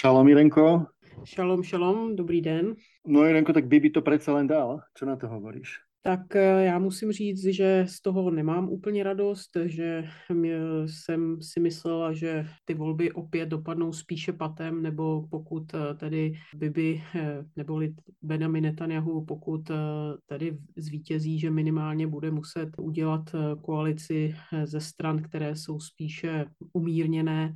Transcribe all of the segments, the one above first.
Šalom, Irenko. Šalom, šalom, dobrý den. No Irenko, tak Bibi to přece len dal. Co na to hovoríš? Tak eh, já musím říct, že z toho nemám úplně radost, že jsem si myslela, že ty volby opět dopadnou spíše patem, nebo pokud eh, tedy Bibi eh, neboli Benjamin Netanyahu, pokud tedy zvítězí, že minimálně bude muset udělat koalici ze stran, které jsou spíše umírněné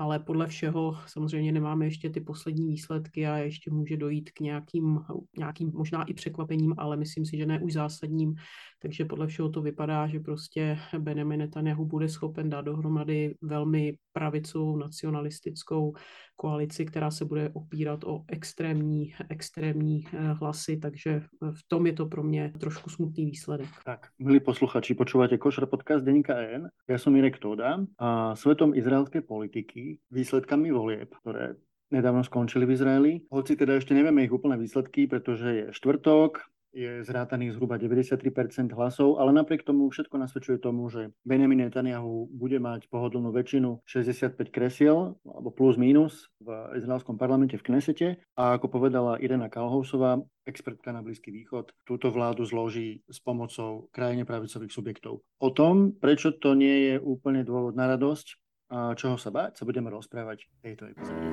ale podle všeho samozřejmě nemáme ještě ty poslední výsledky a ještě může dojít k nějakým, nějakým možná i překvapením, ale myslím si, že ne už zásadním. Takže podle všeho to vypadá, že prostě Benjamin Netanyahu bude schopen dát dohromady velmi pravicovou nacionalistickou koalici, která se bude opírat o extrémní, extrémní eh, hlasy, takže v tom je to pro mě trošku smutný výsledek. Tak, milí posluchači, počúvate Košer podcast Deníka N. Ja som Irek Toda a svetom izraelskej politiky, výsledkami volieb, ktoré nedávno skončili v Izraeli. Hoci teda ešte nevieme ich úplné výsledky, pretože je štvrtok, je zrátaných zhruba 93% hlasov, ale napriek tomu všetko nasvedčuje tomu, že Benjamin Netanyahu bude mať pohodlnú väčšinu 65 kresiel, alebo plus minus v izraelskom parlamente v Knesete. A ako povedala Irena Kalhousová, expertka na Blízky východ, túto vládu zloží s pomocou krajine pravicových subjektov. O tom, prečo to nie je úplne dôvod na radosť, a čoho sa báť, sa budeme rozprávať v tejto epizóde.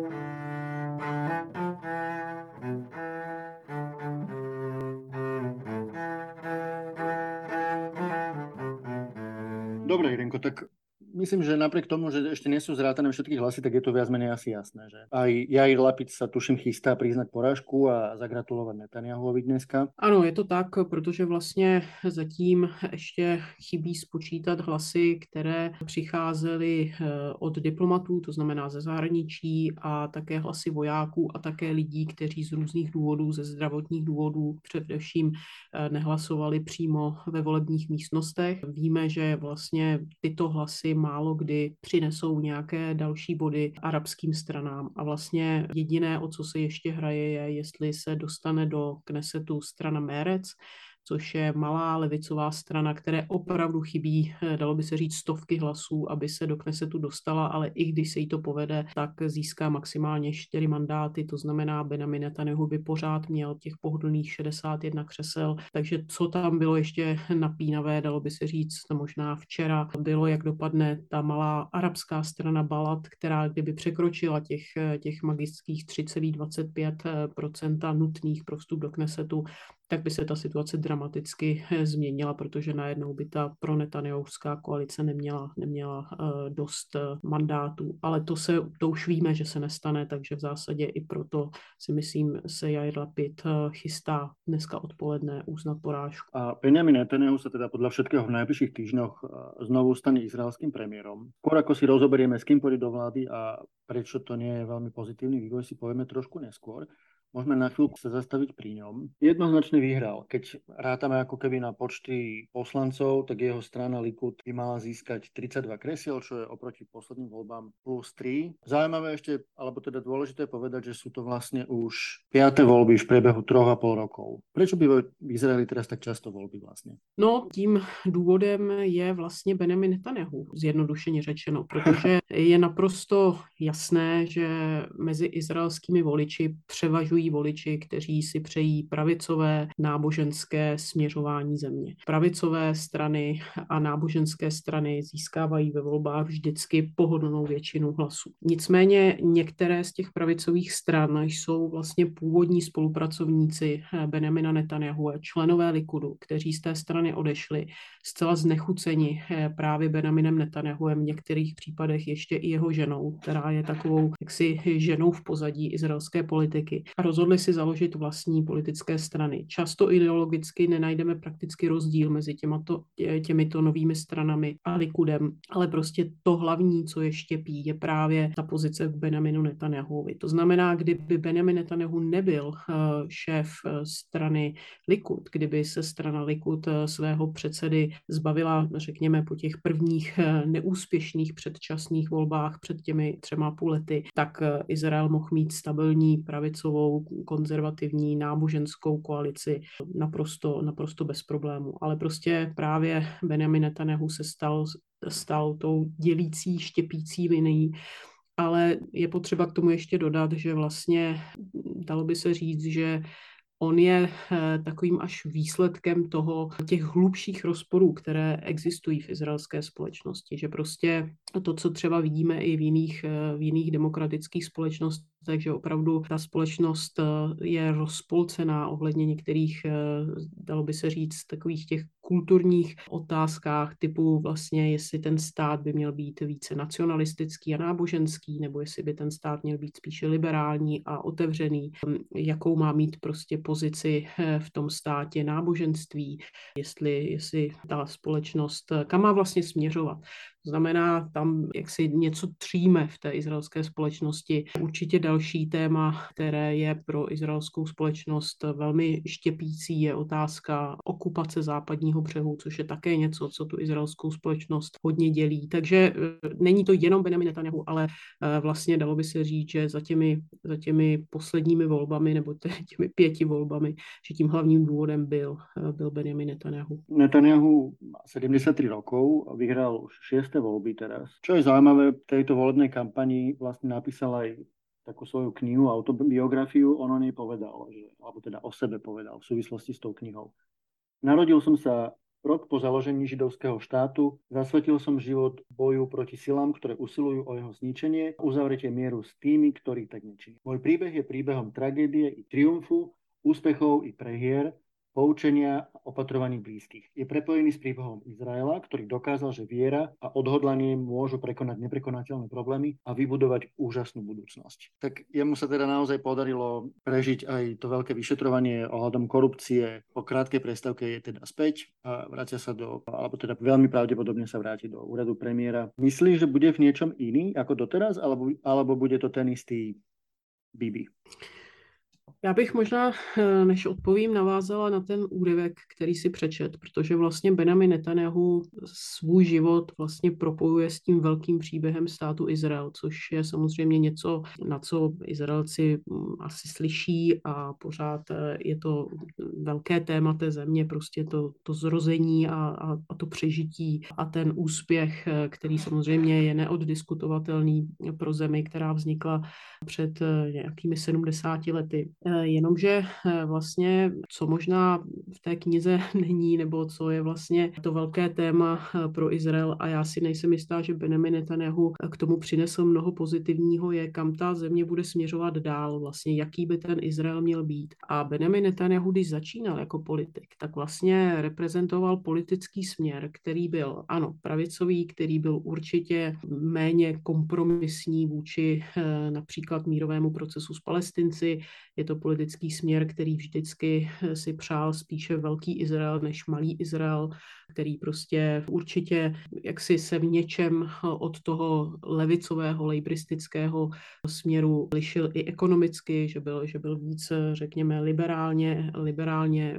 Thank you. Myslím, že napriek tomu, že ešte nie sú zrátané všetky hlasy, tak je to viac menej asi jasné, že aj Jair Lapid sa tuším chystá priznať porážku a zagratulovat Netanyahuovi dneska. Ano, je to tak, protože vlastně zatím ještě chybí spočítat hlasy, které přicházely eh, od diplomatů, to znamená ze zahraničí a také hlasy vojáků a také lidí, kteří z různých důvodů, ze zdravotních důvodů především eh, nehlasovali přímo ve volebních místnostech. Víme, že vlastně tyto hlasy málo kdy přinesou nějaké další body arabským stranám. A vlastně jediné, o co se ještě hraje, je, jestli se dostane do Knesetu strana Mérec, což je malá levicová strana, které opravdu chybí, eh, dalo by se říct, stovky hlasů, aby se do Knesetu dostala, ale i když se jí to povede, tak získá maximálně čtyři mandáty, to znamená, Benjamin Netanyahu by pořád měl těch pohodlných 61 křesel, takže co tam bylo ještě napínavé, dalo by se říct, to možná včera bylo, jak dopadne ta malá arabská strana Balad, která kdyby překročila těch, eh, těch magických 3,25% nutných pro vstup do Knesetu, tak by se ta situace dramaticky eh, změnila, protože najednou by ta pro Netanyahovská koalice neměla, neměla uh, dost uh, mandátů. Ale to, se, to už víme, že se nestane, takže v zásadě i proto si myslím, se Jair Lapid chystá dneska odpoledne uznat porážku. A Benjamin Netanyahu se teda podle všetkého v nejbližších týždňoch znovu stane izraelským premiérom. Skôr ako si rozoberieme, s kým do vlády a prečo to nie je veľmi pozitívny vývoj, si povieme trošku neskôr. Môžeme na chvíľku sa zastaviť pri ňom. Jednoznačne vyhral. Keď rátame ako keby na počty poslancov, tak jeho strana Likud by mala získať 32 kresiel, čo je oproti posledným voľbám plus 3. Zaujímavé ešte, alebo teda dôležité povedať, že sú to vlastne už piaté voľby v priebehu troch a pol rokov. Prečo by v Izraeli teraz tak často voľby vlastně? No, tím důvodem je vlastně Benjamin Netanyahu, zjednodušeně řečeno, protože je naprosto jasné, že mezi izraelskými voliči převažují takový voliči, kteří si přejí pravicové náboženské směřování země. Pravicové strany a náboženské strany získávají ve volbách vždycky pohodlnou většinu hlasů. Nicméně některé z těch pravicových stran jsou vlastně původní spolupracovníci Benjamina Netanyahu a členové Likudu, kteří z té strany odešli, zcela znechuceni právě Benjaminem Netanyahuem, v některých případech ještě i jeho ženou, která je takovou jaksi ženou v pozadí izraelské politiky. A rozhodli si založit vlastní politické strany. Často ideologicky nenajdeme prakticky rozdíl mezi těmato, těmito novými stranami a Likudem, ale prostě to hlavní, co je štěpí, je právě ta pozice k Benjaminu Netanyahuovi. To znamená, kdyby Benjamin Netanyahu nebyl eh, šéf eh, strany Likud, kdyby se strana Likud eh, svého předsedy zbavila, řekněme, po těch prvních neúspěšných předčasných volbách před těmi třema půl lety, tak Izrael mohl mít stabilní pravicovou konzervativní náboženskou koalici naprosto, naprosto bez problému. Ale prostě právě Benjamin Netanyahu se stal, stal tou dělící, štěpící linií ale je potřeba k tomu ještě dodat, že vlastně dalo by se říct, že on je eh, takovým až výsledkem toho těch hlubších rozporů, které existují v izraelské společnosti, že prostě to, co třeba vidíme i v jiných, eh, v jiných demokratických společnostech, takže opravdu ta společnost eh, je rozpolcená ohledně některých, dalo by se říct, takových těch kulturních otázkách typu vlastně, jestli ten stát by měl být více nacionalistický a náboženský, nebo jestli by ten stát měl být spíše liberální a otevřený, jakou má mít prostě pozici eh, v tom státě náboženství, jestli, jestli ta společnost, kam má vlastně směřovat. Znamená, tam jak si něco tříme v té izraelské společnosti. Určitě další téma, které je pro izraelskou společnost velmi štěpící, je otázka okupace západního břehu, což je také něco, co tu izraelskou společnost hodně dělí. Takže eh, není to jenom Benjamin Netanyahu, ale eh, vlastně dalo by se říct, že za těmi, za těmi posledními volbami nebo těmi pěti volbami, že tím hlavním důvodem byl, eh, byl Benjamin Netanyahu. Netanyahu má 73 rokov vyhrál 6 šieste voľby teraz. Čo je zaujímavé, v tejto volebnej kampani vlastne napísal aj takú svoju knihu, autobiografiu, on o nej povedal, že, alebo teda o sebe povedal v súvislosti s tou knihou. Narodil som sa rok po založení židovského štátu, zasvetil som život boju proti silám, ktoré usilujú o jeho zničenie a uzavretie mieru s tými, ktorí tak nečiní. Môj príbeh je príbehom tragédie i triumfu, úspechov i prehier, poučenia a opatrovaní blízkych. Je prepojený s príbehom Izraela, ktorý dokázal, že viera a odhodlanie môžu prekonať neprekonateľné problémy a vybudovať úžasnú budúcnosť. Tak jemu sa teda naozaj podarilo prežiť aj to veľké vyšetrovanie ohľadom korupcie. Po krátkej prestávke je teda späť a vrácia sa do, alebo teda veľmi pravdepodobne sa vráti do úradu premiéra. Myslíš, že bude v niečom iný ako doteraz, alebo, alebo bude to ten istý Bibi? Já bych možná, eh, než odpovím, navázala na ten úryvek, který si přečet, protože vlastně Benjamin Netanyahu svůj život vlastně propojuje s tím velkým příběhem státu Izrael, což je samozřejmě něco, na co Izraelci mm, asi slyší a pořád eh, je to velké téma té země, prostě to, to zrození a, a, a to přežití a ten úspěch, eh, který samozřejmě je neoddiskutovatelný pro zemi, která vznikla před nějakými 70 lety jenomže eh, vlastně, co možná v té knize není, nebo co je vlastně to velké téma eh, pro Izrael a já si nejsem jistá, že Benjamin Netanyahu k tomu přinesl mnoho pozitivního, je kam ta země bude směřovat dál, vlastně jaký by ten Izrael měl být. A Benjamin Netanyahu, když začínal jako politik, tak vlastně reprezentoval politický směr, který byl, ano, pravicový, který byl určitě méně kompromisní vůči například mírovému procesu s Palestinci. Je to politický směr, který vždycky eh, si přál spíše velký Izrael než malý Izrael, který prostě určitě jaksi se v něčem eh, od toho levicového, lejbristického směru lišil i ekonomicky, že byl, že byl víc, eh, řekněme, liberálně, liberálně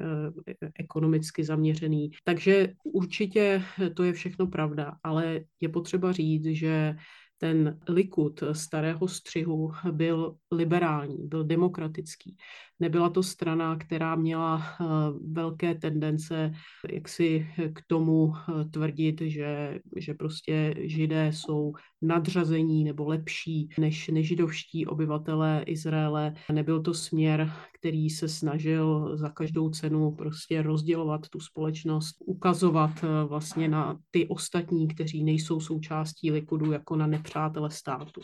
ekonomicky zaměřený. Takže určitě to je všechno pravda, ale je potřeba říct, že ten Likud starého střihu byl liberální, byl demokratický. Nebyla to strana, která měla eh, velké tendence jak si k tomu eh, tvrdit, že, že prostě židé jsou nadřazení nebo lepší než nežidovští obyvatelé Izraele. Nebyl to směr, který se snažil za každou cenu prostě rozdělovat tu společnost, ukazovat eh, vlastně na ty ostatní, kteří nejsou součástí Likudu, jako na nepřátele státu.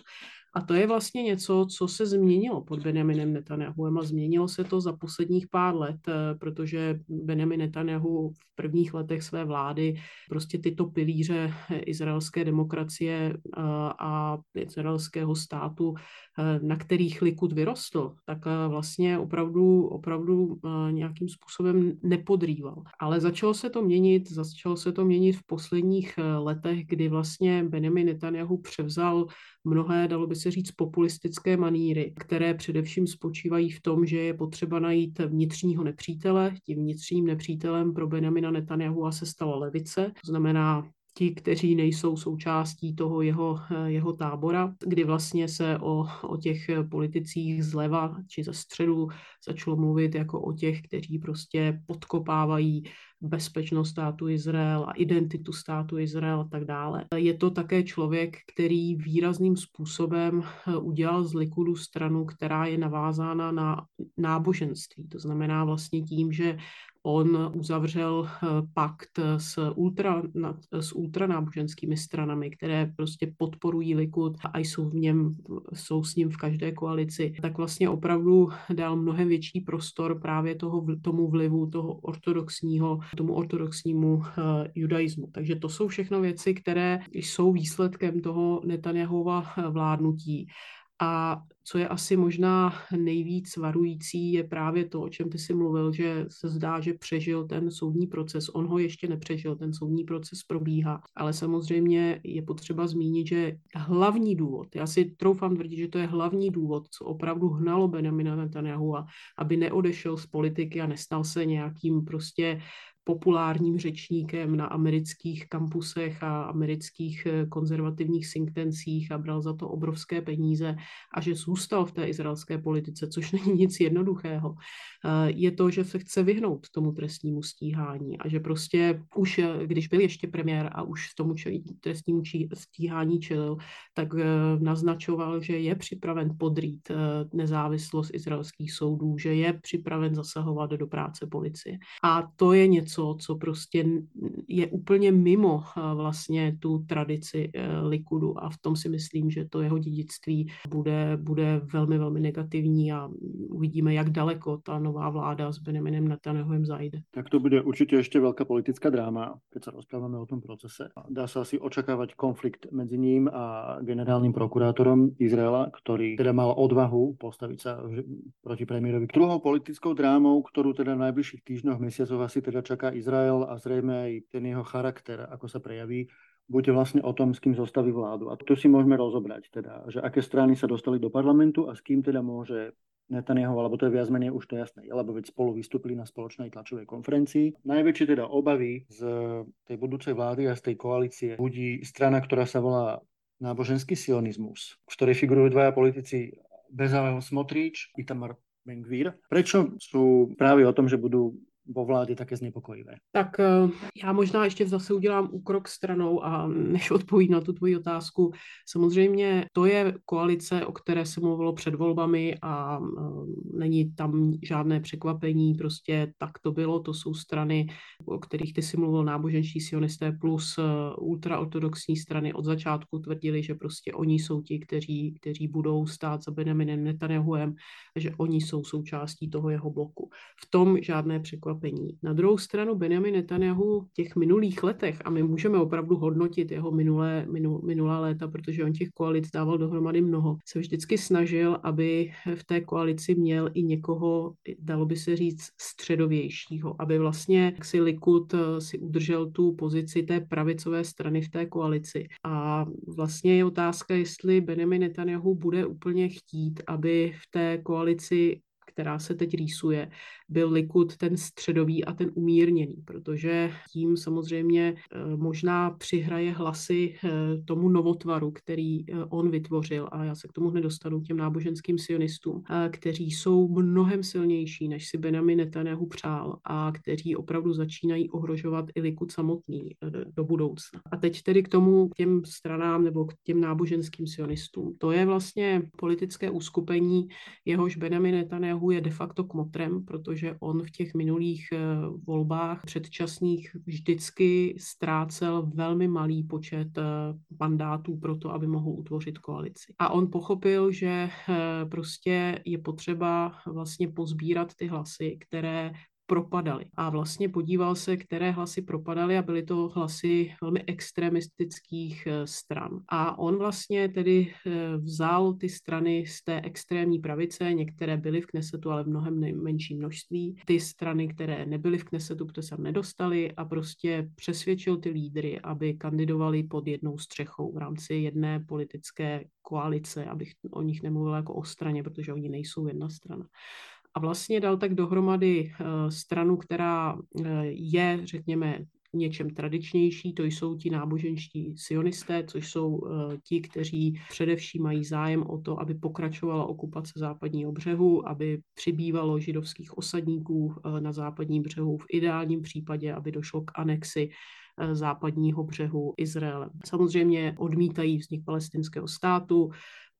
A to je vlastně něco, co se změnilo pod Benjaminem Netanyahuem a změnilo se to za posledních pár let, eh, protože Benjamin Netanyahu v prvních letech své vlády prostě tyto pilíře izraelské demokracie eh, a izraelského státu, na kterých Likud vyrostl, tak vlastně opravdu, opravdu nějakým způsobem nepodrýval. Ale začalo se to měnit, začalo se to měnit v posledních letech, kdy vlastně Benjamin Netanyahu převzal mnohé, dalo by se říct, populistické maníry, které především spočívají v tom, že je potřeba najít vnitřního nepřítele. Tím vnitřním nepřítelem pro Benjamina Netanyahu se stala levice, to znamená ti, kteří nejsou součástí toho jeho, jeho tábora, kdy vlastně se o, o těch politicích zleva či ze středu začalo mluvit jako o těch, kteří prostě podkopávají bezpečnost státu Izrael a identitu státu Izrael a tak dále. Je to také člověk, který výrazným způsobem udělal z Likudu stranu, která je navázána na náboženství. To znamená vlastně tím, že on uzavřel eh, pakt s, ultra, s ultranáboženskými stranami, které prostě podporují Likud a jsou v něm, jsou s ním v každé koalici, tak vlastně opravdu dal mnohem větší prostor právě toho, tomu vlivu toho ortodoxního, tomu ortodoxnímu judaismu. Takže to jsou všechno věci, které jsou výsledkem toho Netanyahova eh, vládnutí. A co je asi možná nejvíc varující, je právě to, o čem ty si mluvil, že se zdá, že přežil ten soudní proces. On ho ještě nepřežil, ten soudní proces probíhá. Ale samozřejmě je potřeba zmínit, že hlavní důvod, já si troufám tvrdit, že to je hlavní důvod, co opravdu hnalo Benjamina Netanyahu, aby neodešel z politiky a nestal se nějakým prostě populárním řečníkem na amerických kampusech a amerických eh, konzervativních think tancích a bral za to obrovské peníze a že zůstal v té izraelské politice, což není nic jednoduchého, eh, je to, že se chce vyhnout tomu trestnímu stíhání a že prostě už, eh, když byl ještě premiér a už tomu trestnímu stíhání čelil, tak naznačoval, že je připraven podrít nezávislost izraelských soudů, že je připraven zasahovat do práce policie. A to je něco, něco, co prostě je úplně mimo eh, vlastně tu tradici eh, Likudu a v tom si myslím, že to jeho dědictví bude, bude velmi, velmi negativní a uvidíme, jak daleko ta nová vláda s Benjaminem Netanyahuem zajde. Tak to bude určitě ještě velká politická dráma, keď se rozpráváme o tom procese. Dá se asi očekávat konflikt mezi ním a generálním prokurátorom Izraela, který teda mal odvahu postavit se proti premiérovi. Druhou politickou drámou, kterou teda v najbližších týždňoch, mesiacoch asi teda čaká Izrael a zrejme aj ten jeho charakter, ako sa prejaví, bude vlastne o tom, s kým zostaví vládu. A tu si môžeme rozobrať, teda, že aké strany sa dostali do parlamentu a s kým teda môže Netanyahu, alebo to je viac menej už to jasné, lebo veď spolu vystúpili na spoločnej tlačovej konferencii. Najväčšie teda obavy z tej budúcej vlády a z tej koalície budí strana, ktorá sa volá náboženský sionizmus, v ktorej figurujú dvaja politici Bezalel Smotrič, Itamar Bengvir. Prečo sú práve o tom, že budú vo vládě také znepokojivé. Tak eh, já možná ještě zase udělám úkrok stranou a než odpovím na tu tvoji otázku. Samozřejmě to je koalice, o které se mluvilo před volbami a eh, není tam žádné překvapení, prostě tak to bylo, to jsou strany, o kterých ty si mluvil, náboženští sionisté plus eh, ultraortodoxní strany od začátku tvrdili, že prostě oni jsou ti, kteří, kteří budou stát za Benjaminem Netanyahuem, že oni jsou součástí toho jeho bloku. V tom žádné překvapení překvapení. Na druhou stranu Benjamin Netanyahu v těch minulých letech, a my můžeme opravdu hodnotit jeho minulé, minul, minulá léta, protože on těch koalic dával dohromady mnoho, se vždycky snažil, aby v té koalici měl i někoho, dalo by se říct, středovějšího, aby vlastně si Likud eh, si udržel tu pozici té pravicové strany v té koalici. A vlastně je otázka, jestli Benjamin Netanyahu bude úplně chtít, aby v té koalici která se teď rýsuje, byl Likud ten středový a ten umírněný, protože tím samozřejmě eh, možná přihraje hlasy eh, tomu novotvaru, který eh, on vytvořil a já se k tomu hned dostanu těm náboženským sionistům, kteří jsou mnohem silnější, než si Benjamin Netanyahu přál a kteří opravdu začínají ohrožovat i Likud samotný do budoucna. A teď tedy k tomu k těm stranám nebo k těm náboženským sionistům. To je vlastně politické uskupení, jehož Benjamin Netanyahu je de facto kmotrem, protože on v těch minulých eh, volbách předčasných vždycky ztrácel velmi malý počet eh, mandátů pro to, aby mohl utvořit koalici. A on pochopil, že eh, prostě je potřeba vlastně pozbírat ty hlasy, které propadaly. A vlastně podíval se, které hlasy propadaly a byly to hlasy velmi extremistických eh, stran. A on vlastně tedy eh, vzal ty strany z té extrémní pravice, některé byly v Knesetu, ale v mnohem menší množství, ty strany, které nebyly v Knesetu, protože se nedostali a prostě přesvědčil ty lídry, aby kandidovali pod jednou střechou v rámci jedné politické koalice, abych o nich nemluvila jako o straně, protože oni nejsou jedna strana a vlastně dal tak dohromady eh, stranu, která eh, je, řekněme, něčem tradičnější, to jsou ti náboženští sionisté, což jsou uh, ti, kteří především mají zájem o to, aby pokračovala okupace západního břehu, aby přibývalo židovských osadníků na západním břehu, v ideálním případě, aby došlo k anexi západního břehu Izraelem. Samozřejmě odmítají vznik palestinského státu,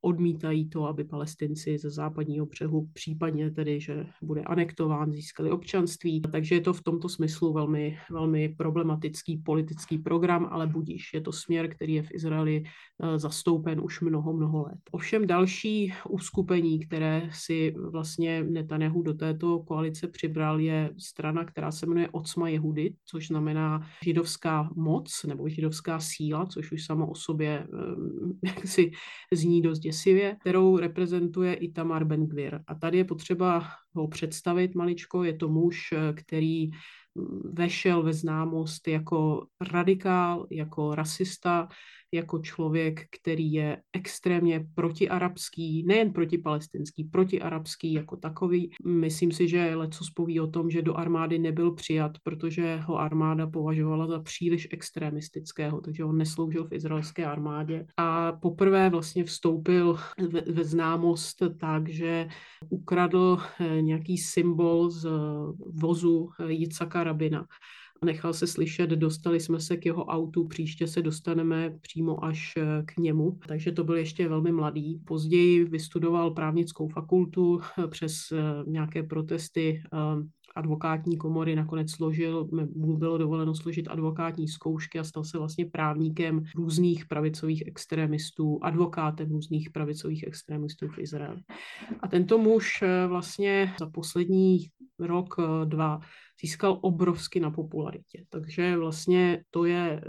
odmítají to, aby palestinci ze západního břehu případně tedy, že bude anektován, získali občanství. Takže je to v tomto smyslu velmi, velmi problematický politický program, ale budíš. Je to směr, který je v Izraeli eh, zastoupen už mnoho, mnoho let. Ovšem další uskupení, které si vlastně Netanyahu do této koalice přibral, je strana, která se jmenuje Ocma Jehudit, což znamená židovská moc nebo židovská síla, což už samo o sobě eh, jak si zní dost děsivě, kterou reprezentuje i Tamar Ben Gvir. A tady je potřeba ho představit maličko. Je to muž, který mm, vešel ve známost jako radikál, jako rasista, jako člověk, který je extrémně protiarabský, nejen protipalestinský, protiarabský jako takový. Myslím si, že leco spoví o tom, že do armády nebyl přijat, protože ho armáda považovala za příliš extremistického, takže on nesloužil v izraelské armádě. A poprvé vlastně vstoupil ve, ve známost tak, že ukradl eh, nějaký symbol z vozu Jicaka Rabina nechal se slyšet, dostali jsme se k jeho autu, příště se dostaneme přímo až eh, k němu, takže to byl ještě velmi mladý. Později vystudoval právnickou fakultu eh, přes eh, nějaké protesty advokátní komory nakonec složil, mu bylo dovoleno složit advokátní zkoušky a stal se vlastně právníkem různých pravicových extremistů, advokátem různých pravicových extremistů v Izraeli. A tento muž vlastně za poslední rok, dva získal obrovsky na popularitě. Takže vlastně to je,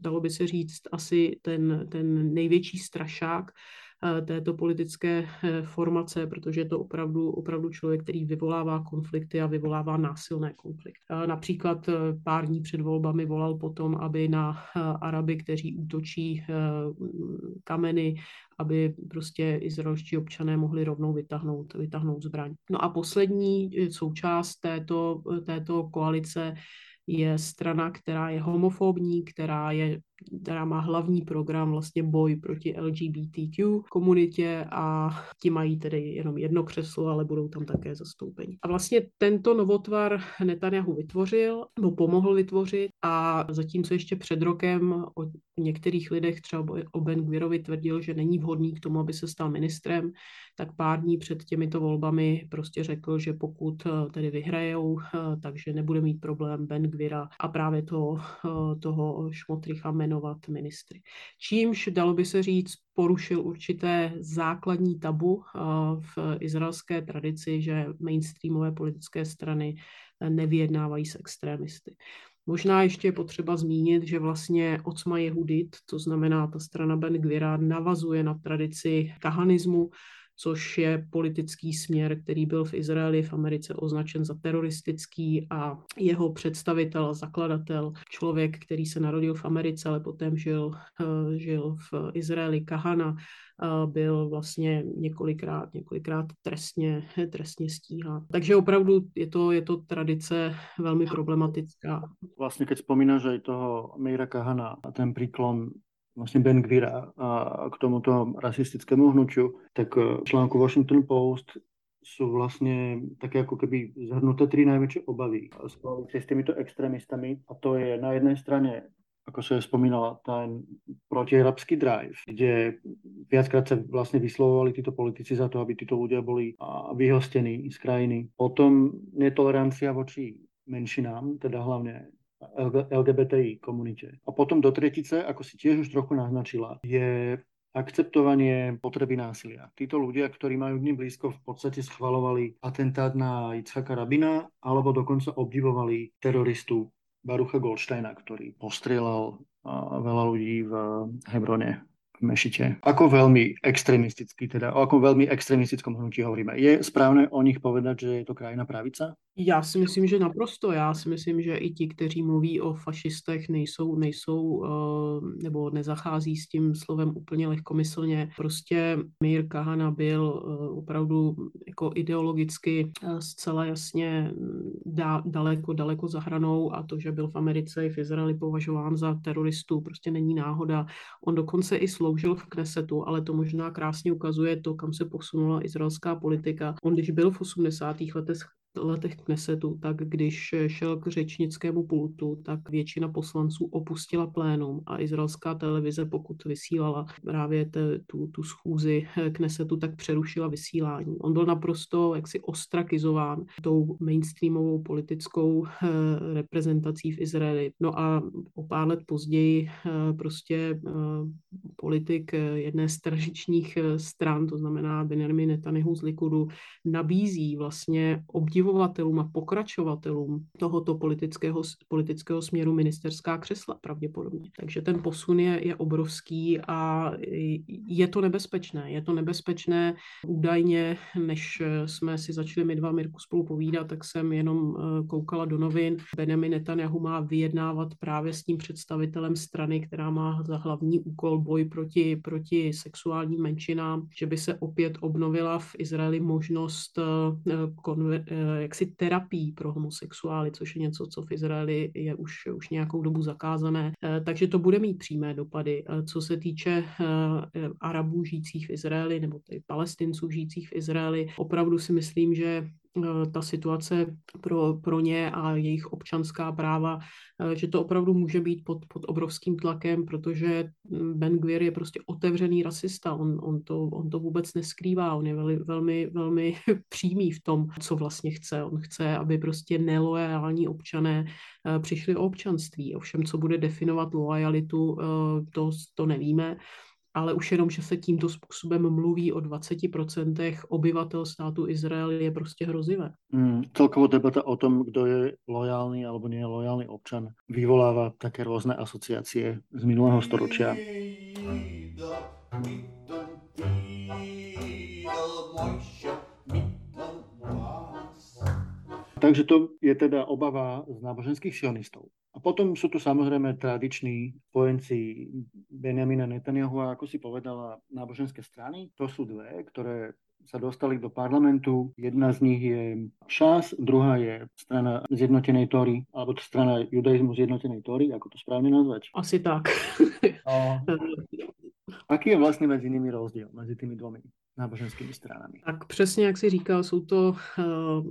dalo by se říct, asi ten, ten největší strašák eh, této politické eh, formace, protože je to opravdu, opravdu člověk, který vyvolává konflikty a vyvolává násilné konflikty. Například eh, pár dní před volbami volal potom, aby na Araby, kteří útočí kameny aby prostě izraelští občané mohli rovnou vytáhnout, vytáhnout zbraň. No a poslední eh, součást této, eh, této koalice je strana, která je homofobní, která je která má hlavní program vlastně boj proti LGBTQ komunitě a ti mají tedy jenom jedno křeslo, ale budou tam také zastoupeni. A vlastně tento novotvar Netanyahu vytvořil, nebo pomohl vytvořit a zatímco ještě před rokem o některých lidech, třeba o Ben Gvirovi tvrdil, že není vhodný k tomu, aby se stal ministrem, tak pár dní před těmito volbami prostě řekl, že pokud eh, tedy vyhrajou, eh, takže nebude mít problém Ben Gvira a právě to, eh, toho Šmotricha jmenovat ministry. Čímž, dalo by se říct, porušil určité základní tabu v izraelské tradici, že mainstreamové politické strany nevyjednávají s extrémisty. Možná ještě je potřeba zmínit, že vlastně Ocma Jehudit, to znamená ta strana Ben Gvira, navazuje na tradici kahanismu, což je politický směr, který byl v Izraeli, v Americe označen za teroristický a jeho představitel zakladatel, člověk, který se narodil v Americe, ale potom žil, eh, žil v Izraeli, Kahana, eh, byl vlastně několikrát, několikrát trestně, trestně stíhán. Takže opravdu je to, je to tradice velmi problematická. Vlastně, keď vzpomínáš aj toho Meira Kahana a ten príklon vlastně Ben Gvira a k tomuto rasistickému hnutiu, tak v článku Washington Post jsou vlastně také jako keby zhrnuté tři největší obavy s těmito extremistami a to je na jedné straně ako se spomínala, ten protiarabský drive, kde viackrát sa vlastne vyslovovali títo politici za to, aby títo ľudia boli vyhostení z krajiny. Potom netolerancia voči menšinám, teda hlavne LGBTI komunite. A potom do tretice, ako si tiež už trochu naznačila, je akceptovanie potreby násilia. Títo ľudia, ktorí majú k ním blízko, v podstate schvalovali atentát na Itzhaka Rabina alebo dokonca obdivovali teroristu Barucha Goldsteina, ktorý postrieľal veľa ľudí v Hebrone Mešite. Ako veľmi extremistický, teda o akom veľmi extremistickom hnutí hovoríme. Je správné o nich povedať, že je to krajina pravica? Já si myslím, že naprosto. Já si myslím, že i ti, kteří mluví o fašistech, nejsou, nejsou eh, nebo nezachází s tím slovem úplně lehkomyslně. Prostě Mir Kahana byl eh, opravdu jako ideologicky eh, zcela jasně dá, daleko, daleko za hranou a to, že byl v Americe i v Izraeli považován za teroristu, prostě není náhoda. On dokonce i sloužil v Knesetu, ale to možná krásně ukazuje to, kam se posunula izraelská politika. On, když byl v 80. letech letech Knesetu, tak když šel k řečnickému pultu, tak většina poslanců opustila plénum a izraelská televize, pokud vysílala právě te, tu, tu schůzi Knesetu, tak přerušila vysílání. On byl naprosto jaksi ostrakizován tou mainstreamovou politickou eh, reprezentací v Izraeli. No a o pár let později eh, prostě eh, politik jedné z tradičních stran, to znamená Benjamin Netanyahu z Likudu, nabízí vlastně obdiv obdivovatelům a pokračovatelům tohoto politického, politického směru ministerská křesla pravděpodobně. Takže ten posun je, je obrovský a je to nebezpečné. Je to nebezpečné údajně, než jsme si začali my dva Mirku spolu povídat, tak jsem jenom eh, koukala do novin. Benjamin Netanyahu má vyjednávat právě s tím představitelem strany, která má za hlavní úkol boj proti, proti sexuálním menšinám, že by se opět obnovila v Izraeli možnost eh, konver, eh, jaksi terapii pro homosexuály, což je něco, co v Izraeli je už, už nějakou dobu zakázané. Eh, takže to bude mít přímé dopady. Eh, co se týče eh, Arabů žijících v Izraeli nebo palestinců žijících v Izraeli, opravdu si myslím, že Eh, ta situace pro, pro ně a jejich občanská práva, eh, že to opravdu může být pod, pod obrovským tlakem, protože mm, Ben Gvir je prostě otevřený rasista, on, on, to, on to vůbec neskrývá, on je veli, velmi, velmi přímý v tom, co vlastně chce. On chce, aby prostě neloajální občané eh, přišli o občanství. Ovšem, co bude definovat lojalitu, to, to nevíme ale už jenom, že se tímto způsobem mluví o 20% obyvatel státu Izrael je prostě hrozivé. Mm, celková debata o tom, kdo je lojálny alebo nie je lojálny občan, vyvolává také různé asociácie z minulého storočia. Takže to je teda obava z náboženských sionistov. A potom sú tu samozrejme tradiční spojenci Benjamina Netanyahu a ako si povedala, náboženské strany. To sú dve, ktoré sa dostali do parlamentu. Jedna z nich je ŠAS, druhá je strana zjednotenej Tory, alebo to strana judaizmu zjednotenej Tory, ako to správne nazvať? Asi tak. No. Aký je vlastně mezi nimi rozdíl, mezi tými dvomi? Náboženskými stranami. Tak přesně, jak si říkal, jsou to uh,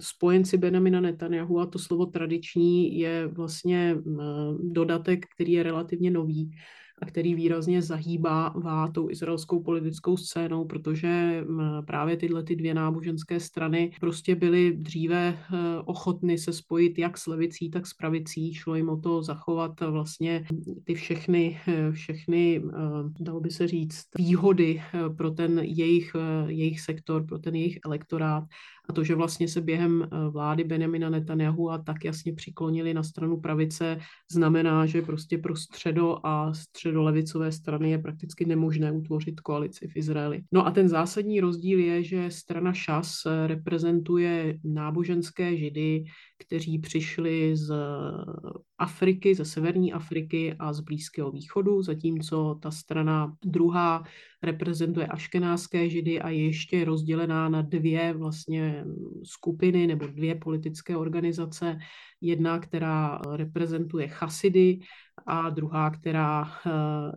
spojenci Benjamina Netanyahu a to slovo tradiční je vlastně uh, dodatek, který je relativně nový a který výrazně zahýbá tou izraelskou politickou scénou, protože právě tyhle ty dvě náboženské strany prostě byly dříve eh, ochotny se spojit jak s levicí, tak s pravicí. Šlo jim o to zachovat vlastně ty všechny, eh, všechny eh, dalo by se říct, výhody pro ten jejich, jejich sektor, pro ten jejich elektorát a to, že vlastně se během eh, vlády Benjamina Netanyahu a tak jasně přiklonili na stranu pravice, znamená, že prostě pro středo a středolevicové strany je prakticky nemožné utvořit koalici v Izraeli. No a ten zásadní rozdíl je, že strana Šas eh, reprezentuje náboženské židy, kteří přišli z Afriky, ze severní Afriky a z Blízkého východu, zatímco ta strana druhá reprezentuje aškenáské židy a je ještě rozdělená na dvě vlastně skupiny nebo dvě politické organizace. Jedna, která reprezentuje chasidy a druhá, která uh,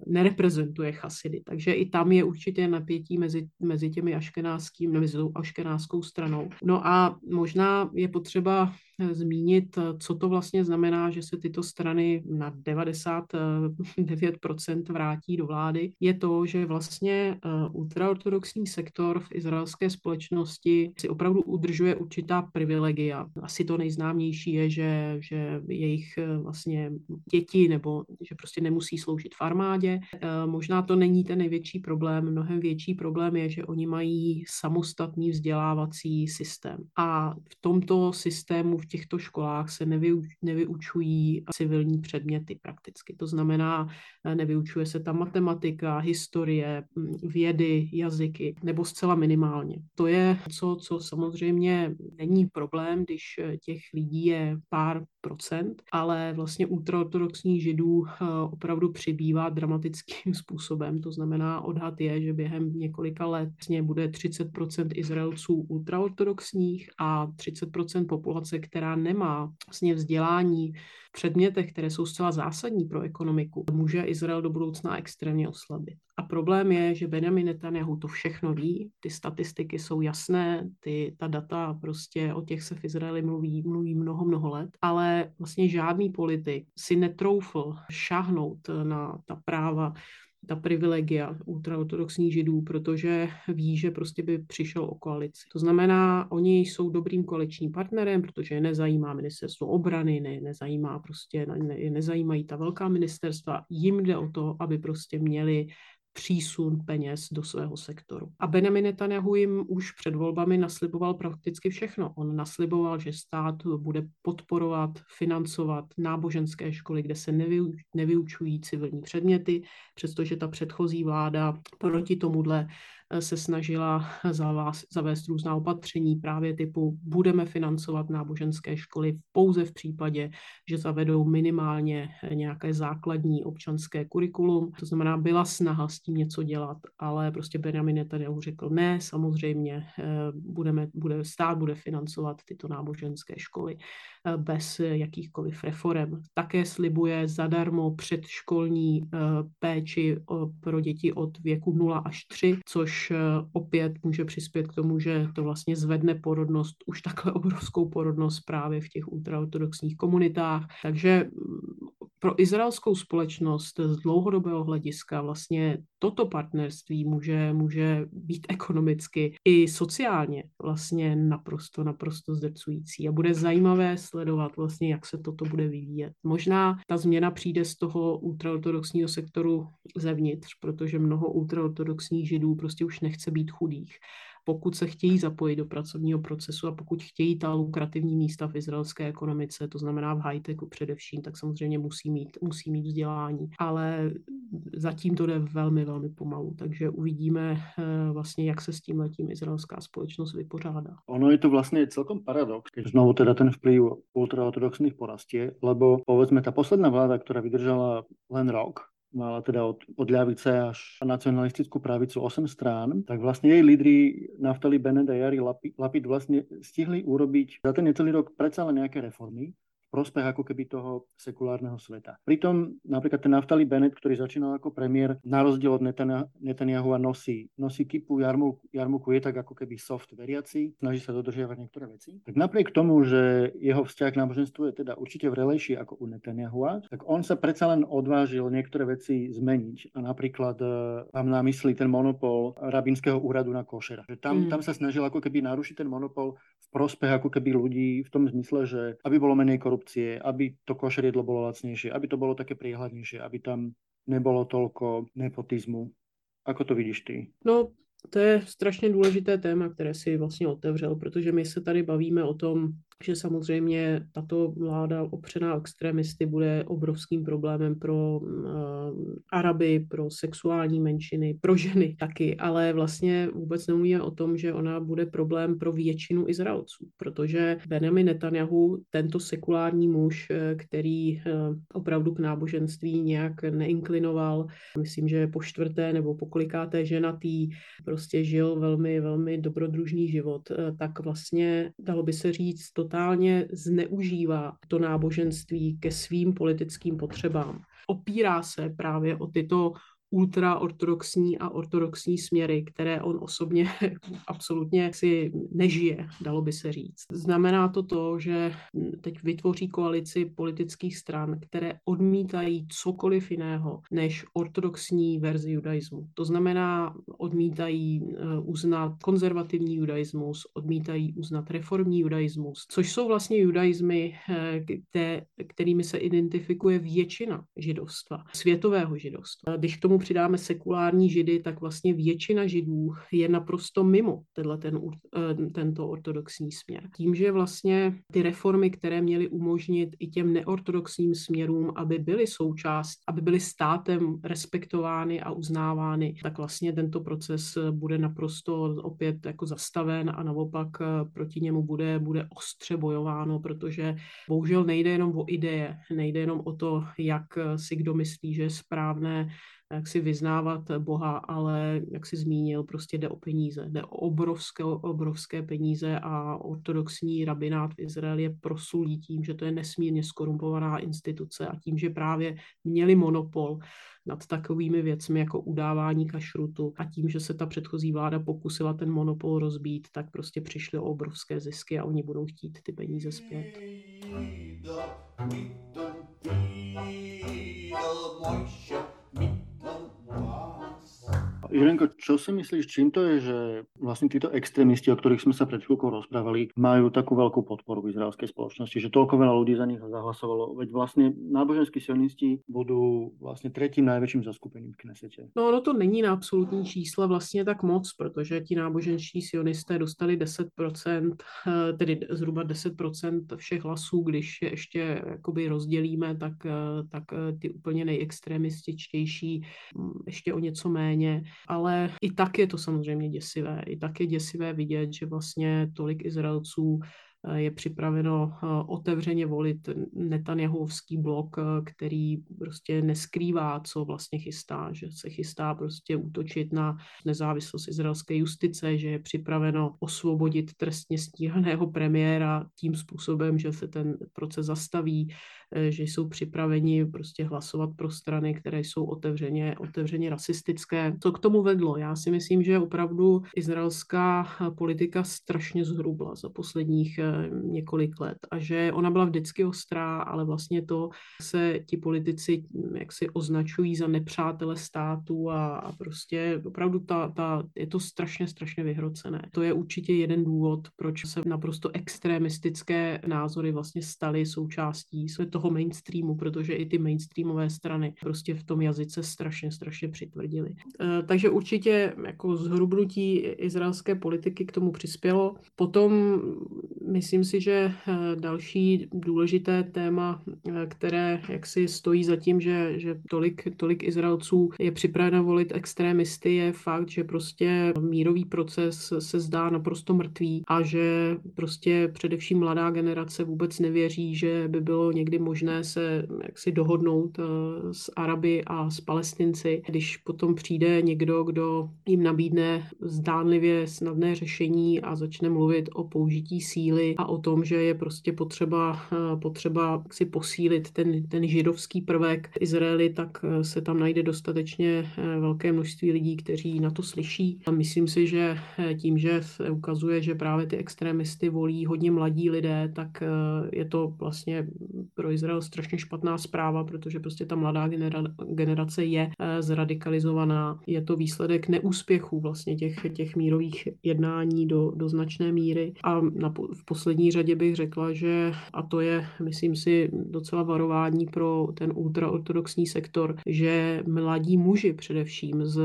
nereprezentuje chasidy. Takže i tam je určitě napětí mezi, mezi těmi aškenáským, mezi tou aškenáskou stranou. No a možná je potřeba eh, zmínit, co to vlastně znamená, že se tyto strany na 99% vrátí do vlády, je to, že vlastně ultraortodoxní sektor v izraelské společnosti si opravdu udržuje určitá privilegia. Asi to nejznámější je, že, že jejich vlastně děti nebo že prostě nemusí sloužit v armádě. Eh, možná to není ten největší problém, mnohem větší problém je, že oni mají samostatný vzdělávací systém. A v tomto systému, v těchto školách se nevyuč, nevyučují civilní předměty prakticky. To znamená, eh, nevyučuje se tam matematika, historie, hm, vědy, jazyky, nebo zcela minimálně. To je co, co samozřejmě není problém, když eh, těch lidí je pár procent, ale vlastně ultraortodoxních židů eh, opravdu přibývá dramatickým způsobem. To znamená, odhad je, že během několika let vlastně bude 30% Izraelců ultraortodoxních a 30% populace, která nemá vlastně vzdělání předmětech, které jsou zcela zásadní pro ekonomiku, může Izrael do budoucna extrémně oslabit. A problém je, že Benjamin Netanyahu to všechno ví, ty statistiky jsou jasné, ty, ta data prostě o těch se v Izraeli mluví, mluví mnoho, mnoho let, ale vlastně žádný politik si netroufl šáhnout na ta práva ta privilegia ultraortodoxních židů, protože ví, že prostě by přišel o koalici. To znamená, oni jsou dobrým koaličním partnerem, protože je nezajímá ministerstvo obrany, ne, nezajímá prostě, ne, nezajímají ta velká ministerstva. Jim jde o to, aby prostě měli přísun peněz do svého sektoru. A Benjamin Netanyahu jim už před volbami nasliboval prakticky všechno. On nasliboval, že stát bude podporovat, financovat náboženské školy, kde se nevyučují civilní předměty, přestože ta předchozí vláda proti tomuhle se snažila zavést různá opatření právě typu budeme financovat náboženské školy pouze v případě, že zavedou minimálně nějaké základní občanské kurikulum. To znamená, byla snaha s tím něco dělat, ale prostě Benjamin Netanyahu řekl ne, samozřejmě eh, budeme, bude, stát bude financovat tyto náboženské školy eh, bez jakýchkoliv reform. Také slibuje zadarmo předškolní eh, péči pro děti od věku 0 až 3, což Eh, opět může přispět k tomu, že to vlastně zvedne porodnost, už takhle obrovskou porodnost právě v těch ultraortodoxních komunitách. Takže mm, pro izraelskou společnost z dlouhodobého hlediska vlastně toto partnerství může, může být ekonomicky i sociálně vlastně naprosto, naprosto zdrcující a bude zajímavé sledovat vlastně, jak se toto bude vyvíjet. Možná ta změna přijde z toho ultraortodoxního sektoru zevnitř, protože mnoho ultraortodoxních židů prostě už nechce být chudých pokud se chtějí zapojit do pracovního procesu a pokud chtějí ta lukrativní místa v izraelské ekonomice, to znamená v high-techu především, tak samozřejmě musí mít, musí mít vzdělání. Ale zatím to jde velmi, velmi pomalu, takže uvidíme eh, vlastně, jak se s tím letím izraelská společnost vypořádá. Ono je to vlastně celkom paradox, když znovu teda ten vplyv ultraortodoxných porastie, lebo povedzme ta posledná vláda, která vydržela len rok, mala teda od, od ľavice až nacionalistickú pravicu 8 strán, tak vlastne jej lídry Naftali Bennett a Jari Lapid vlastne stihli urobiť za ten necelý rok predsa len nejaké reformy, prospech ako keby toho sekulárneho sveta. Pritom napríklad ten Naftali Bennett, ktorý začínal ako premiér, na rozdiel od Netanyahu a nosí, nosí kypu jarmuku, jarmuku, je tak ako keby soft veriaci, snaží sa dodržiavať niektoré veci. Tak napriek tomu, že jeho vzťah k náboženstvu je teda určite vrelejší ako u Netanyahu, tak on sa predsa len odvážil niektoré veci zmeniť. A napríklad e, mám na mysli ten monopol rabínskeho úradu na košera. Že tam, mm. tam sa snažil ako keby narušiť ten monopol prospech ako keby ľudí v tom zmysle, že aby bolo menej korupcie aby to košer jedlo bolo lacnejšie, aby to bolo také priehľadnejšie, aby tam nebolo toľko nepotizmu. Ako to vidíš ty? No, to je strašně důležité téma, které si vlastně otevřel, protože my se tady bavíme o tom, že samozřejmě tato vláda opřená extremisty bude obrovským problémem pro uh, Araby, pro sexuální menšiny, pro ženy taky, ale vlastně vůbec nemluvíme o tom, že ona bude problém pro většinu Izraelců, protože Benjamin Netanyahu, tento sekulární muž, eh, který uh, opravdu k náboženství nějak neinklinoval, myslím, že po čtvrté nebo po kolikáté ženatý, prostě žil velmi, velmi dobrodružný život, uh, tak vlastně dalo by se říct, to totálně zneužívá to náboženství ke svým politickým potřebám. Opírá se právě o tyto ultraortodoxní a ortodoxní směry, které on osobně absolutně si nežije, dalo by se říct. Znamená to to, že teď vytvoří koalici politických stran, které odmítají cokoliv jiného než ortodoxní verzi judaismu. To znamená, odmítají eh, uznat konzervativní judaismus, odmítají uznat reformní judaismus, což jsou vlastně judaismy, eh, kterými se identifikuje většina židovstva, světového židovstva. Když k tomu přidáme sekulární židy, tak vlastně většina židů je naprosto mimo tenhle ten, eh, tento ortodoxní směr. Tím, že vlastně ty reformy, které měly umožnit i těm neortodoxním směrům, aby byly součást, aby byly státem respektovány a uznávány, tak vlastně tento proces bude naprosto opět jako zastaven a naopak eh, proti němu bude, bude ostře bojováno, protože bohužel nejde jenom o ideje, nejde jenom o to, jak si kdo myslí, že je správné jak si vyznávat Boha, ale jak si zmínil, prostě jde o peníze. Jde o obrovské, obrovské peníze a ortodoxní rabinát v Izraeli je prosulí tím, že to je nesmírně skorumpovaná instituce a tím, že právě měli monopol nad takovými věcmi jako udávání kašrutu a tím, že se ta předchozí vláda pokusila ten monopol rozbít, tak prostě přišly o obrovské zisky a oni budou chtít ty peníze zpět. Irenko, čo si myslíš, čím to je, že vlastne títo extrémisti, o ktorých sme sa pred chvíľkou rozprávali, majú takú veľkú podporu v izraelskej spoločnosti, že toľko veľa ľudí za nich zahlasovalo, veď vlastne náboženskí sionisti budou vlastně třetím největším zaskupením v Knesete. No ono to není na absolutní čísla vlastně tak moc, protože ti náboženští sionisté dostali 10%, eh, tedy zhruba 10% všech hlasů, když je ještě jakoby rozdělíme, tak, eh, tak eh, ty úplně nejextremističtější mm, ještě o něco méně ale i tak je to samozřejmě děsivé. I tak je děsivé vidět, že vlastně tolik Izraelců je připraveno eh, otevřeně volit Netanyahovský blok, eh, který prostě neskrývá, co vlastně chystá, že se chystá prostě útočit na nezávislost izraelské justice, že je připraveno osvobodit trestně stíhaného premiéra tím způsobem, že se ten proces zastaví, eh, že jsou připraveni prostě hlasovat pro strany, které jsou otevřeně, otevřeně rasistické. Co k tomu vedlo? Já si myslím, že opravdu izraelská politika strašně zhrubla za posledních několik let a že ona byla vždycky ostrá, ale vlastně to se ti politici jak si označují za nepřátele státu a, a prostě opravdu ta, ta, je to strašně, strašně vyhrocené. To je určitě jeden důvod, proč se naprosto extremistické názory vlastně staly součástí toho mainstreamu, protože i ty mainstreamové strany prostě v tom jazyce strašně, strašně přitvrdily. E, takže určitě jako zhrubnutí izraelské politiky k tomu přispělo. Potom myslím si, že eh, další důležité téma, eh, které jaksi stojí za tím, že, že tolik, tolik Izraelců je připraveno volit extrémisty, je fakt, že prostě mírový proces se zdá naprosto mrtvý a že prostě především mladá generace vůbec nevěří, že by bylo někdy možné se jaksi dohodnout eh, s Araby a s Palestinci, když potom přijde někdo, kdo jim nabídne zdánlivě snadné řešení a začne mluvit o použití síly a o tom, že je prostě potřeba, eh, potřeba si posílit ten, ten židovský prvek Izraeli, tak eh, se tam najde dostatečně velké množství lidí, kteří na to slyší. A myslím si, že tím, že se ukazuje, že právě ty extrémisty volí hodně mladí lidé, tak je to vlastně pro Izrael strašně špatná zpráva, protože prostě ta mladá genera- generace je zradikalizovaná. Je to výsledek neúspěchů vlastně těch, těch mírových jednání do, do značné míry a na, v poslední řadě bych řekla, že, a to je, myslím si, docela varování pro ten ultraortodoxní sektor, že mladí muži především z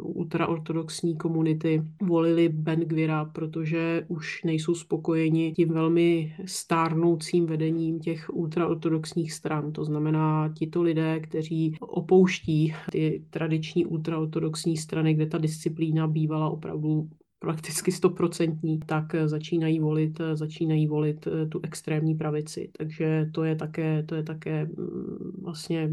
ultraortodoxní komunity volili Ben Gvira, protože už nejsou spokojeni tím velmi stárnoucím vedením těch ultraortodoxních stran. To znamená, tito lidé, kteří opouští ty tradiční ultraortodoxní strany, kde ta disciplína bývala opravdu prakticky stoprocentní, tak eh, začínají volit, eh, začínají volit eh, tu extrémní pravici. Takže to je také, to je také mm, vlastně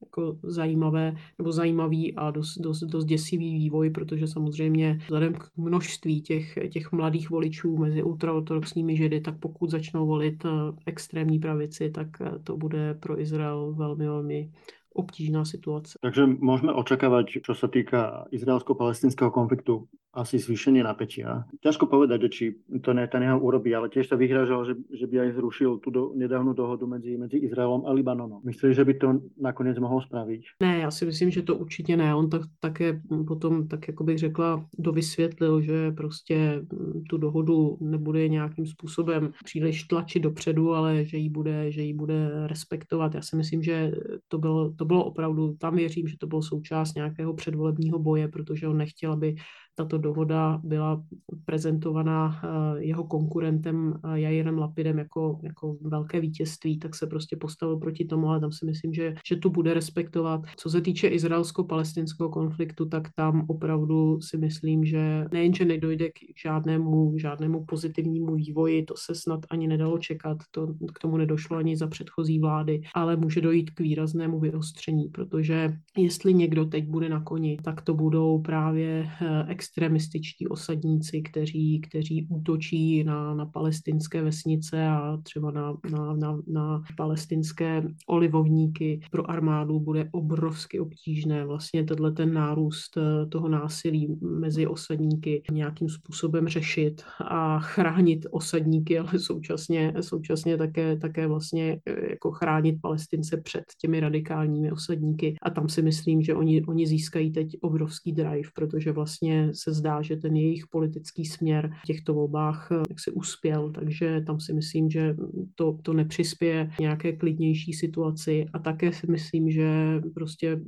jako zajímavé nebo zajímavý a dost, dost, dost děsivý vývoj, protože samozřejmě vzhledem k množství těch, těch mladých voličů mezi ultraortodoxními židy, tak pokud začnou volit extrémní pravici, tak to bude pro Izrael velmi, velmi obtížná situace. Takže můžeme očekávat, co se týká izraelsko-palestinského konfliktu, asi zvýšenie napätia. Ťažko povedať, že či to Netanyahu urobí, ale tiež sa vyhražal, že, že by aj zrušil tú do, nedávnu dohodu mezi, mezi Izraelom a Libanonom. Myslíš, že by to nakonec mohl spraviť? Ne, já si myslím, že to určitě ne. On tak, také potom, tak jako bych řekla, dovysvětlil, že prostě tu dohodu nebude nějakým způsobem příliš tlačit dopředu, ale že ji bude, že ji bude respektovat. Já si myslím, že to bylo, to bylo opravdu, tam věřím, že to bylo součást nějakého předvolebního boje, protože on nechtěl, aby tato dohoda byla prezentovaná eh, jeho konkurentem eh, Jairem Lapidem jako, jako velké vítězství, tak se prostě postavil proti tomu, ale tam si myslím, že, že to bude respektovat. Co se týče izraelsko-palestinského konfliktu, tak tam opravdu si myslím, že nejenže nedojde k žádnému, žádnému pozitivnímu vývoji, to se snad ani nedalo čekat, to, k tomu nedošlo ani za předchozí vlády, ale může dojít k výraznému vyostření, protože jestli někdo teď bude na koni, tak to budou právě eh, extremističtí osadníci, kteří, kteří útočí na, na palestinské vesnice a třeba na, na, na, na palestinské olivovníky. Pro armádu bude obrovsky obtížné vlastně tenhle ten nárůst eh, toho násilí mezi osadníky nějakým způsobem řešit a chránit osadníky, ale současně, současně také, také vlastně eh, jako chránit palestince před těmi radikálními osadníky. A tam si myslím, že oni, oni získají teď obrovský drive, protože vlastně se zdá, že ten jejich politický směr v těchto volbách eh, jak se uspěl, takže tam si myslím, že to, to nepřispěje nějaké klidnější situaci. A také si myslím, že prostě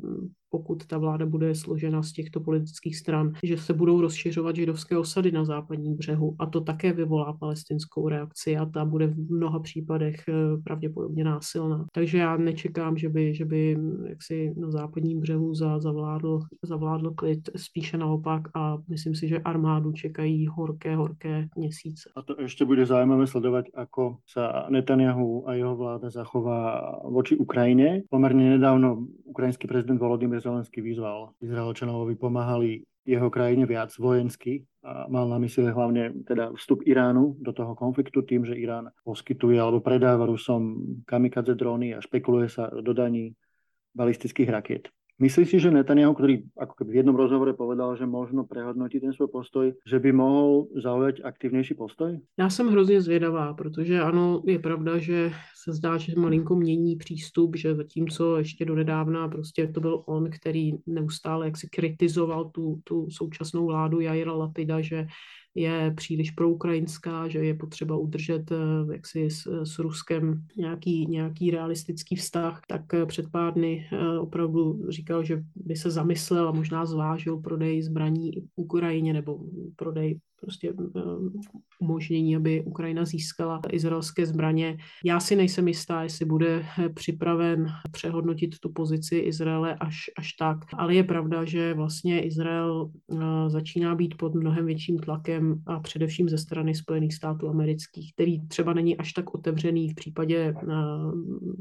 pokud ta vláda bude složena z těchto politických stran, že se budou rozšiřovat židovské osady na západním břehu a to také vyvolá palestinskou reakci a ta bude v mnoha případech eh, pravděpodobně násilná. Takže já nečekám, že by, že by hm, jaksi na západním břehu za, zavládl, zavládl klid, spíše naopak a myslím si, že armádu čekají horké, horké měsíce. A to ještě bude zajímavé sledovat, ako se Netanyahu a jeho vláda zachová voči Ukrajině. Poměrně nedávno ukrajinský prezident Volodymyr Zelenský vyzval Izraelčanov, aby pomáhali jeho krajine viac vojensky a mal na mysli hlavne teda vstup Iránu do toho konfliktu tým, že Irán poskytuje alebo predáva Rusom kamikadze dróny a špekuluje sa dodaní balistických raket. Myslíš si, že Netanyahu, ktorý ako keby v jednom rozhovore povedal, že možno prehodnotí ten svůj postoj, že by mohl zaujať aktivnější postoj? Já jsem hrozně zvědavá, protože ano, je pravda, že se zdá, že malinko mění přístup, že zatímco ještě donedávna prostě to byl on, který neustále jaksi kritizoval tu, tu současnou vládu Jaira Lapida, že je příliš proukrajinská, že je potřeba udržet eh, jaksi s, s Ruskem nějaký, nějaký realistický vztah, tak eh, před pár dny eh, opravdu říkal, že by se zamyslel a možná zvážil prodej zbraní Ukrajině nebo prodej prostě umožnění, aby Ukrajina získala izraelské zbraně. Já si nejsem jistá, jestli bude připraven přehodnotit tu pozici Izraele až, až tak, ale je pravda, že vlastně Izrael začíná být pod mnohem větším tlakem a především ze strany Spojených států amerických, který třeba není až tak otevřený v případě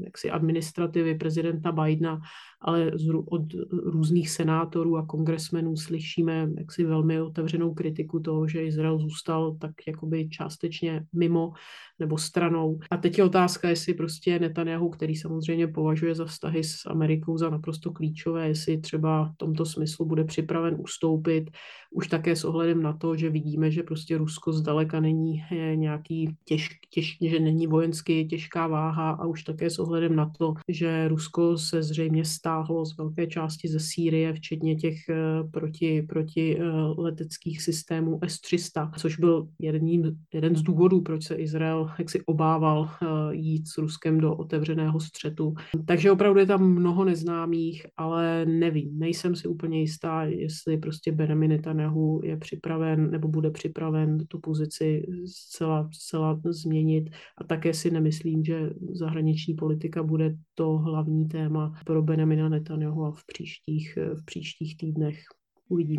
jaksi administrativy prezidenta Bidena, ale od různých senátorů a kongresmenů slyšíme jaksi velmi otevřenou kritiku toho, že Izrael zůstal tak jakoby částečně mimo nebo stranou. A teď je otázka, jestli prostě Netanyahu, který samozřejmě považuje za vztahy s Amerikou za naprosto klíčové, jestli třeba v tomto smyslu bude připraven ustoupit, už také s ohledem na to, že vidíme, že prostě Rusko zdaleka není eh, nějaký těž, těž, že není vojensky těžká váha a už také s ohledem na to, že Rusko se zřejmě stáhlo z velké části ze Sýrie, včetně těch eh, proti, proti eh, leteckých systémů S-300, což byl jedním, jeden z důvodů, proč se Izrael jak si obával jít s Ruskem do otevřeného střetu. Takže opravdu je tam mnoho neznámých, ale nevím, nejsem si úplně jistá, jestli prostě Benjamin Netanyahu je připraven nebo bude připraven tu pozici zcela, zcela změnit a také si nemyslím, že zahraniční politika bude to hlavní téma pro Benjamina Netanyahu v příštích, v příštích týdnech. Uvidíme.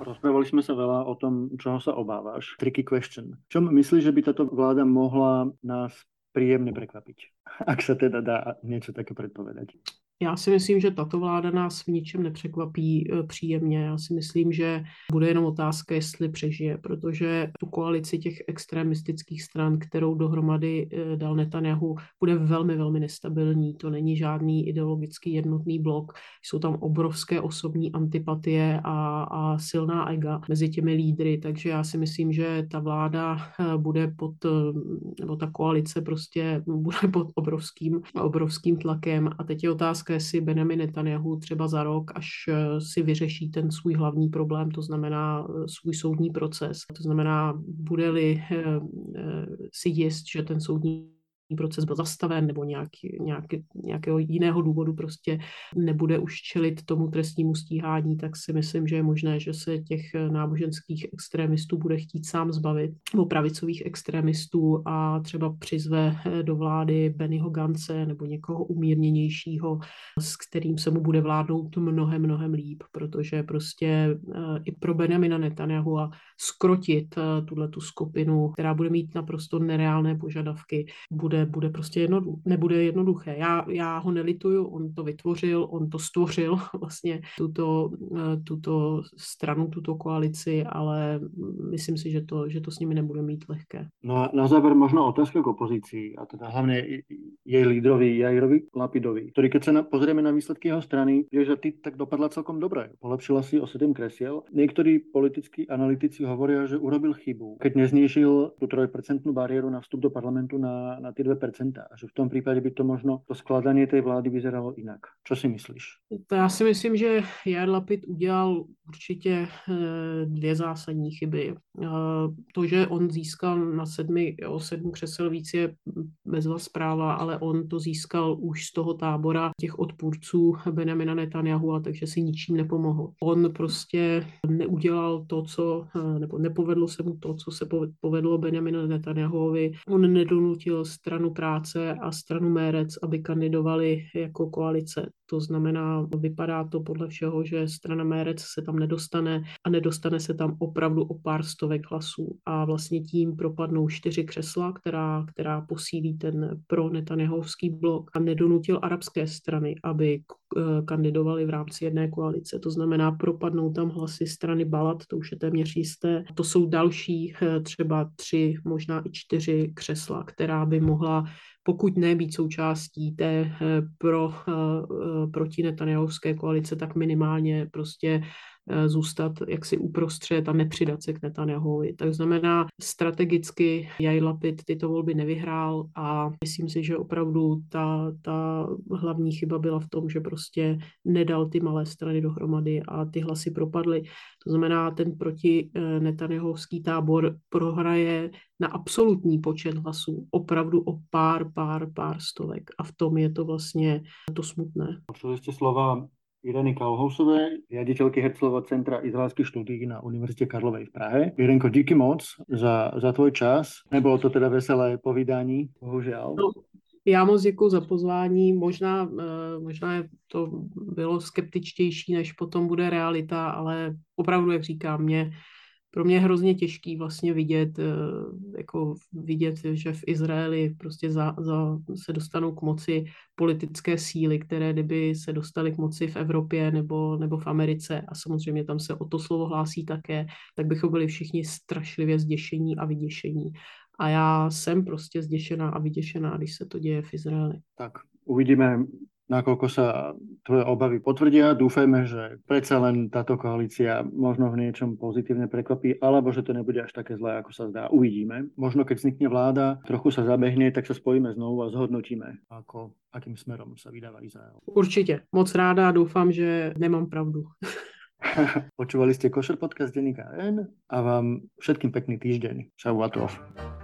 Rozprávali jsme se veľa o tom, čoho se obáváš. Tricky question. Čom myslíš, že by tato vláda mohla nás príjemne prekvapiť, ak sa teda dá niečo také predpovedať. Já si myslím, že tato vláda nás v ničem nepřekvapí eh, příjemně. Já si myslím, že bude jenom otázka, jestli přežije, protože tu koalici těch extremistických stran, kterou dohromady eh, dal Netanyahu, bude velmi, velmi nestabilní. To není žádný ideologický jednotný blok. Jsou tam obrovské osobní antipatie a, a silná ega mezi těmi lídry, takže já si myslím, že ta vláda eh, bude pod, nebo ta koalice prostě bude pod obrovským, obrovským tlakem. A teď je otázka, jestli Benjamin Netanyahu třeba za rok, až eh, si vyřeší ten svůj hlavní problém, to znamená eh, svůj soudní proces, to znamená, bude-li eh, si jist, že ten soudní proces byl zastaven nebo nějaký, nějaký, nějakého jiného důvodu prostě nebude už čelit tomu trestnímu stíhání, tak si myslím, že je možné, že se těch náboženských extremistů bude chtít sám zbavit, nebo pravicových extremistů a třeba přizve do vlády Bennyho Gance nebo někoho umírněnějšího, s kterým se mu bude vládnout mnohem, mnohem líp, protože prostě eh, i pro Benjamina Netanyahu a skrotit eh, tuhle tu skupinu, která bude mít naprosto nereálné požadavky, bude bude, prostě jedno, nebude jednoduché. Já, já ho nelituju, on to vytvořil, on to stvořil vlastně tuto, eh, tuto stranu, tuto koalici, ale myslím si, že to, že to s nimi nebude mít lehké. No a na závěr možná otázka k opozici, a teda hlavně jej lídrovi Jairovi Lapidovi, který keď se na, pozrieme na výsledky jeho strany, je, že ty tak dopadla celkom dobré. Polepšila si o 7 kresiel. Někteří politickí analytici hovorí, že urobil chybu, keď neznížil tu 3% bariéru na vstup do parlamentu na, na ty 2% a že v tom případě by to možno to skladání té vlády vyzeralo jinak. Co si myslíš? To já si myslím, že Jair Lapid udělal určitě eh, dvě zásadní chyby. Eh, to, že on získal na sedmi, o sedm křesel víc je bezva zpráva, ale on to získal už z toho tábora těch odpůrců Benjamina Netanyahu, a takže si ničím nepomohl. On prostě neudělal to, co, eh, nebo nepovedlo se mu to, co se povedlo Benjaminu Netanyahuovi. On nedonutil stranu práce a stranu Mérec, aby kandidovali jako koalice. To znamená, vypadá to podle všeho, že strana Mérec se tam nedostane a nedostane se tam opravdu o pár stovek hlasů. A vlastně tím propadnou čtyři křesla, která, která posílí ten pro Netanyahovský blok a nedonutil arabské strany, aby kandidovali v rámci jedné koalice. To znamená, propadnou tam hlasy strany Balat, to už je téměř jisté. To jsou další eh, třeba tři, možná i čtyři křesla, která by mohla pokud ne být součástí té eh, pro, eh, eh, proti Netanyahovské koalice, tak minimálně prostě zůstat jaksi uprostřed a nepřidat se k Netanyahovi. Tak znamená, strategicky Jaj Lapid tyto volby nevyhrál a myslím si, že opravdu ta, ta hlavní chyba byla v tom, že prostě nedal ty malé strany dohromady a ty hlasy propadly. To znamená, ten proti Netanyahovský tábor prohraje na absolutní počet hlasů opravdu o pár, pár, pár stovek. A v tom je to vlastně to smutné. Počuli jste slova Ireny Kalhousové, riaditeľky Herclova Centra izraelských štúdií na Univerzite Karlovej v Prahe. Irenko, díky moc za, za tvoj čas. Nebylo to teda veselé povídání, bohužel. No, já moc děkuji za pozvání. Možná, eh, možná to bylo skeptičtější, než potom bude realita, ale opravdu, jak říkám, mě pro mě je hrozně těžký vlastně vidět, eh, jako vidět, že v Izraeli prostě za, za, se dostanou k moci politické síly, které kdyby se dostaly k moci v Evropě nebo, nebo v Americe a samozřejmě tam se o to slovo hlásí také, tak bychom byli všichni strašlivě zděšení a vyděšení. A já jsem prostě zděšená a vyděšená, když se to děje v Izraeli. Tak uvidíme, nakoľko sa tvoje obavy potvrdia. Dúfajme, že predsa len táto koalícia možno v niečom pozitívne prekvapí, alebo že to nebude až také zlé, ako sa zdá. Uvidíme. Možno keď vznikne vláda, trochu sa zabehne, tak sa spojíme znovu a zhodnotíme, ako, akým smerom sa vydáva Izrael. Určite. Moc ráda doufám, že nemám pravdu. Počúvali ste Košer podcast Denika N a vám všetkým pekný týždeň. Čau a